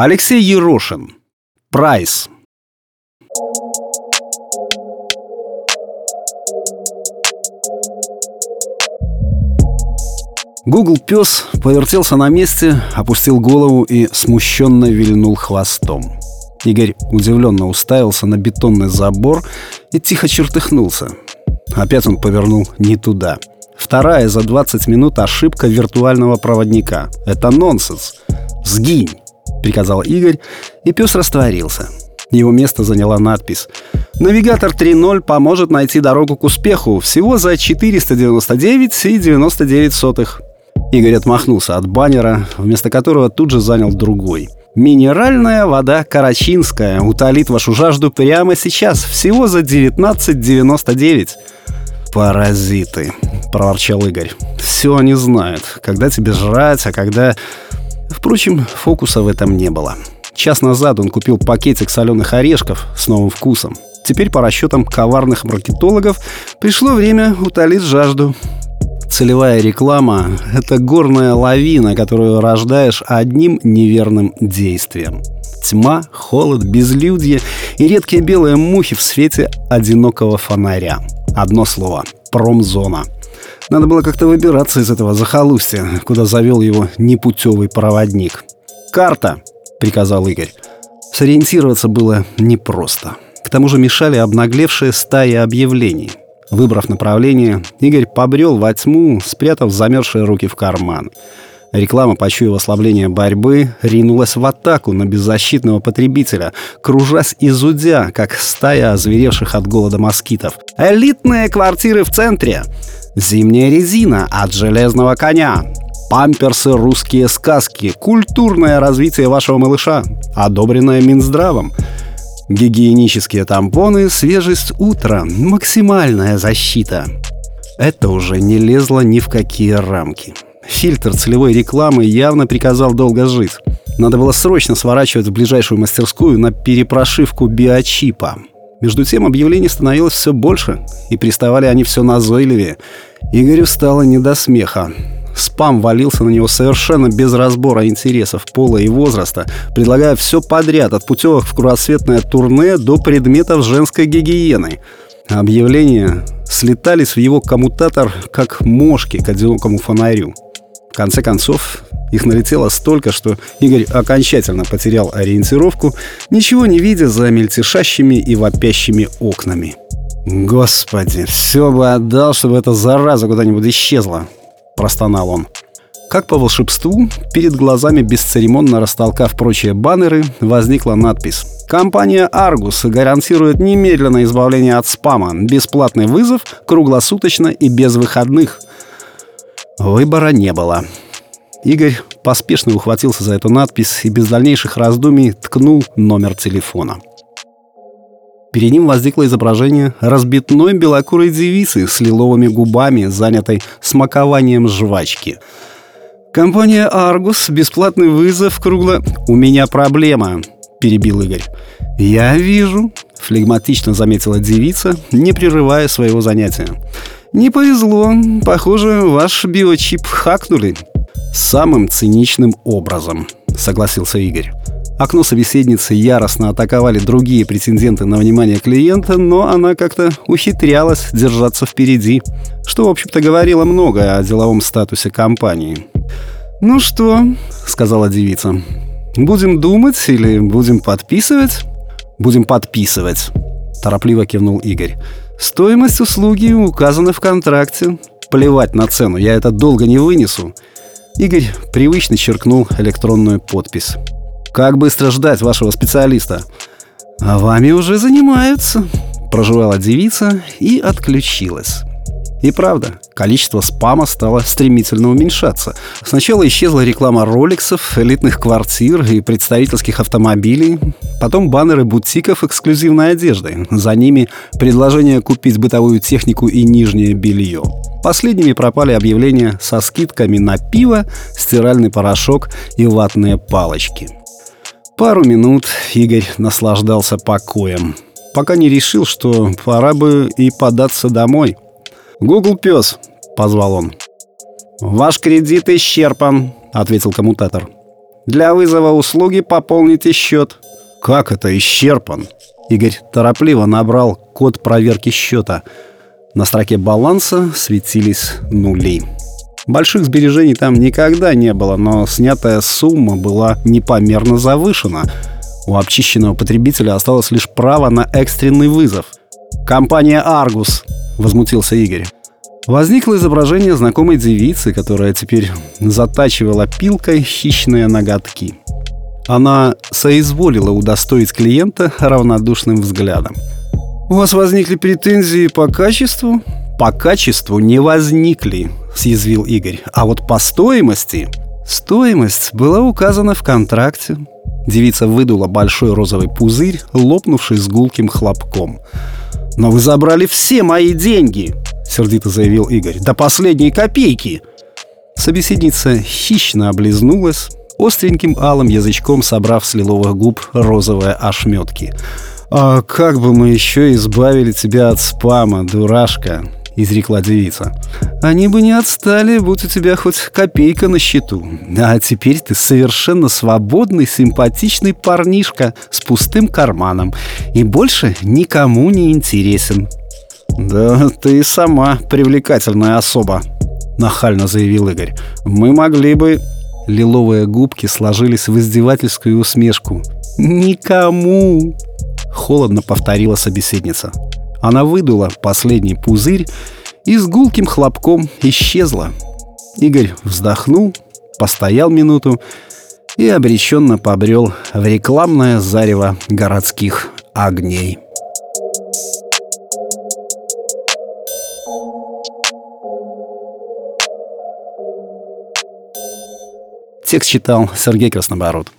Алексей Ерошин. Прайс. Гугл пес повертелся на месте, опустил голову и смущенно вильнул хвостом. Игорь удивленно уставился на бетонный забор и тихо чертыхнулся. Опять он повернул не туда. Вторая за 20 минут ошибка виртуального проводника. Это нонсенс. «Сгинь!» — приказал Игорь, и пес растворился. Его место заняла надпись «Навигатор 3.0 поможет найти дорогу к успеху всего за 499,99 Игорь отмахнулся от баннера, вместо которого тут же занял другой. «Минеральная вода Карачинская утолит вашу жажду прямо сейчас, всего за 19,99». «Паразиты», — проворчал Игорь. «Все они знают, когда тебе жрать, а когда...» Впрочем, фокуса в этом не было. Час назад он купил пакетик соленых орешков с новым вкусом. Теперь, по расчетам коварных маркетологов, пришло время утолить жажду. Целевая реклама — это горная лавина, которую рождаешь одним неверным действием. Тьма, холод, безлюдье и редкие белые мухи в свете одинокого фонаря. Одно слово — промзона. Надо было как-то выбираться из этого захолустья, куда завел его непутевый проводник. «Карта!» — приказал Игорь. Сориентироваться было непросто. К тому же мешали обнаглевшие стаи объявлений — Выбрав направление, Игорь побрел во тьму, спрятав замерзшие руки в карман. Реклама, почуяв ослабление борьбы, ринулась в атаку на беззащитного потребителя, кружась и зудя, как стая озверевших от голода москитов. «Элитные квартиры в центре! Зимняя резина от железного коня! Памперсы «Русские сказки», культурное развитие вашего малыша, одобренное Минздравом!» Гигиенические тампоны, свежесть утра, максимальная защита. Это уже не лезло ни в какие рамки. Фильтр целевой рекламы явно приказал долго жить. Надо было срочно сворачивать в ближайшую мастерскую на перепрошивку биочипа. Между тем объявлений становилось все больше, и приставали они все назойливее. Игорю стало не до смеха. Спам валился на него совершенно без разбора интересов, пола и возраста, предлагая все подряд, от путевок в кругосветное турне до предметов женской гигиены. Объявления слетались в его коммутатор, как мошки к одинокому фонарю. Конце концов, их налетело столько, что Игорь окончательно потерял ориентировку, ничего не видя за мельтешащими и вопящими окнами. «Господи, все бы отдал, чтобы эта зараза куда-нибудь исчезла!» простонал он. Как по волшебству, перед глазами, бесцеремонно растолкав прочие баннеры, возникла надпись «Компания «Аргус» гарантирует немедленное избавление от спама, бесплатный вызов, круглосуточно и без выходных». Выбора не было. Игорь поспешно ухватился за эту надпись и без дальнейших раздумий ткнул номер телефона. Перед ним возникло изображение разбитной белокурой девицы с лиловыми губами, занятой смакованием жвачки. «Компания «Аргус», бесплатный вызов кругло...» «У меня проблема», — перебил Игорь. «Я вижу», — флегматично заметила девица, не прерывая своего занятия. «Не повезло. Похоже, ваш биочип хакнули». «Самым циничным образом», — согласился Игорь. Окно собеседницы яростно атаковали другие претенденты на внимание клиента, но она как-то ухитрялась держаться впереди, что, в общем-то, говорило многое о деловом статусе компании. «Ну что?» — сказала девица. «Будем думать или будем подписывать?» «Будем подписывать», — торопливо кивнул Игорь. «Стоимость услуги указана в контракте. Плевать на цену, я это долго не вынесу». Игорь привычно черкнул электронную подпись. Как быстро ждать вашего специалиста? А вами уже занимаются, проживала девица и отключилась. И правда, количество спама стало стремительно уменьшаться. Сначала исчезла реклама роликсов, элитных квартир и представительских автомобилей, потом баннеры бутиков эксклюзивной одежды. За ними предложение купить бытовую технику и нижнее белье. Последними пропали объявления со скидками на пиво, стиральный порошок и ватные палочки. Пару минут Игорь наслаждался покоем, пока не решил, что пора бы и податься домой. «Гугл пес», — позвал он. «Ваш кредит исчерпан», — ответил коммутатор. Для вызова услуги пополните счет. Как это исчерпан? Игорь торопливо набрал код проверки счета. На строке баланса светились нули. Больших сбережений там никогда не было, но снятая сумма была непомерно завышена. У обчищенного потребителя осталось лишь право на экстренный вызов. «Компания «Аргус», — возмутился Игорь. Возникло изображение знакомой девицы, которая теперь затачивала пилкой хищные ноготки. Она соизволила удостоить клиента равнодушным взглядом. «У вас возникли претензии по качеству?» «По качеству не возникли», — съязвил Игорь. «А вот по стоимости...» Стоимость была указана в контракте. Девица выдула большой розовый пузырь, лопнувший с гулким хлопком. «Но вы забрали все мои деньги!» — сердито заявил Игорь. «До последней копейки!» Собеседница хищно облизнулась, остреньким алым язычком собрав с лиловых губ розовые ошметки. «А как бы мы еще избавили тебя от спама, дурашка?» — изрекла девица. «Они бы не отстали, будь у тебя хоть копейка на счету. А теперь ты совершенно свободный, симпатичный парнишка с пустым карманом и больше никому не интересен». «Да ты сама привлекательная особа», — нахально заявил Игорь. «Мы могли бы...» Лиловые губки сложились в издевательскую усмешку. «Никому!» — холодно повторила собеседница. Она выдула последний пузырь и с гулким хлопком исчезла. Игорь вздохнул, постоял минуту и обреченно побрел в рекламное зарево городских огней. Текст читал Сергей Краснобород.